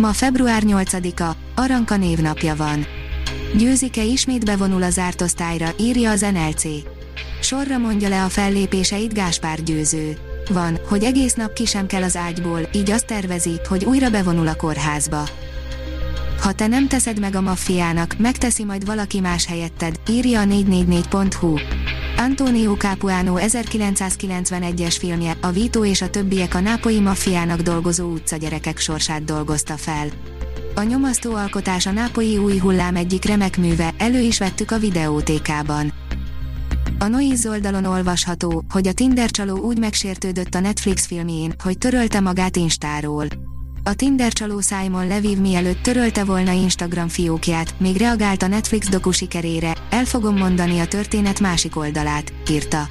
Ma február 8-a, Aranka névnapja van. Győzike ismét bevonul a zárt osztályra, írja az NLC. Sorra mondja le a fellépéseit Gáspár győző. Van, hogy egész nap ki sem kell az ágyból, így azt tervezi, hogy újra bevonul a kórházba. Ha te nem teszed meg a maffiának, megteszi majd valaki más helyetted, írja a 444.hu. Antonio Capuano 1991-es filmje, a Vito és a többiek a nápoi maffiának dolgozó utcagyerekek sorsát dolgozta fel. A nyomasztó alkotás a nápoi új hullám egyik remek műve, elő is vettük a videótékában. A Noiz oldalon olvasható, hogy a Tinder csaló úgy megsértődött a Netflix filmjén, hogy törölte magát Instáról. A Tinder csaló Simon Leviv mielőtt törölte volna Instagram fiókját, még reagált a Netflix doku sikerére, el fogom mondani a történet másik oldalát, írta.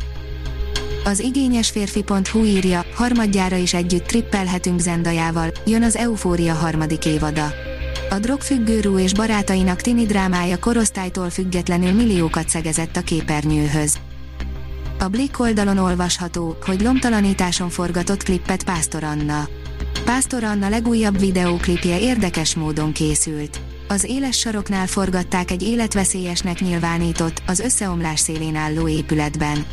Az igényes férfi.hu írja, harmadjára is együtt trippelhetünk Zendajával, jön az Eufória harmadik évada. A drogfüggő Rú és barátainak tini drámája korosztálytól függetlenül milliókat szegezett a képernyőhöz. A Blick oldalon olvasható, hogy lomtalanításon forgatott klippet Pásztor Anna. Pásztor Anna legújabb videóklipje érdekes módon készült. Az éles saroknál forgatták egy életveszélyesnek nyilvánított, az összeomlás szélén álló épületben.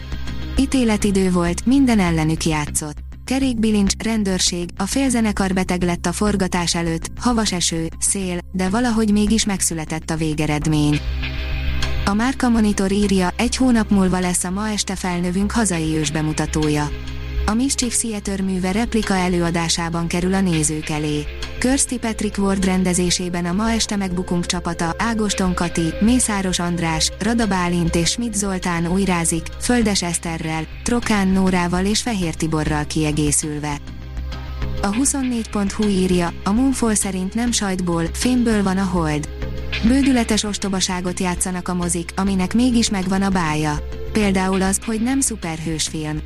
Ítéletidő volt, minden ellenük játszott. Kerékbilincs, rendőrség, a félzenekar beteg lett a forgatás előtt, havas eső, szél, de valahogy mégis megszületett a végeredmény. A Márka Monitor írja, egy hónap múlva lesz a Ma este felnövünk hazai ős bemutatója. A Mischief Theater műve replika előadásában kerül a nézők elé. Körsti Patrick Ward rendezésében a Ma este megbukunk csapata Ágoston Kati, Mészáros András, Rada Bálint és Schmidt Zoltán újrázik, Földes Eszterrel, Trokán Nórával és Fehér Tiborral kiegészülve. A 24.hu írja, a Moonfall szerint nem sajtból, fémből van a hold. Bődületes ostobaságot játszanak a mozik, aminek mégis megvan a bája. Például az, hogy nem szuperhős film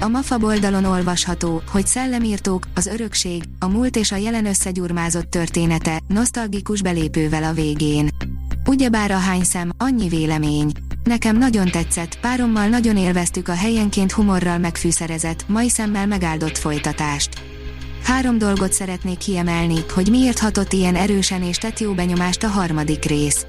a MAFA oldalon olvasható, hogy szellemírtók, az örökség, a múlt és a jelen összegyurmázott története, nosztalgikus belépővel a végén. Ugyebár a hány szem, annyi vélemény. Nekem nagyon tetszett, párommal nagyon élveztük a helyenként humorral megfűszerezett, mai szemmel megáldott folytatást. Három dolgot szeretnék kiemelni, hogy miért hatott ilyen erősen és tett jó benyomást a harmadik rész.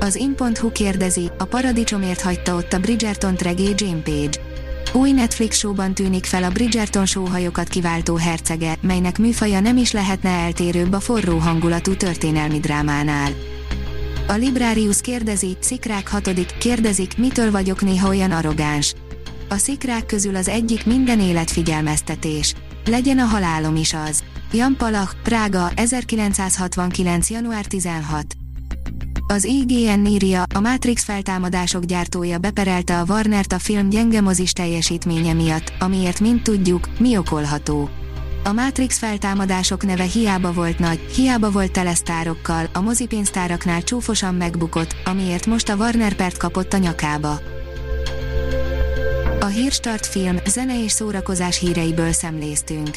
Az in.hu kérdezi, a paradicsomért hagyta ott a Bridgerton tregé Jane Page. Új Netflix showban tűnik fel a Bridgerton sóhajokat kiváltó hercege, melynek műfaja nem is lehetne eltérőbb a forró hangulatú történelmi drámánál. A Librarius kérdezi, Szikrák hatodik, kérdezik, mitől vagyok néha olyan arrogáns. A szikrák közül az egyik minden élet figyelmeztetés. Legyen a halálom is az. Jan Palach, Prága, 1969. január 16. Az IGN írja, a Matrix feltámadások gyártója beperelte a Warnert a film gyenge mozis teljesítménye miatt, amiért mint tudjuk, mi okolható. A Matrix feltámadások neve hiába volt nagy, hiába volt telesztárokkal, a mozipénztáraknál csúfosan megbukott, amiért most a Warner pert kapott a nyakába. A Hírstart film, zene és szórakozás híreiből szemléztünk.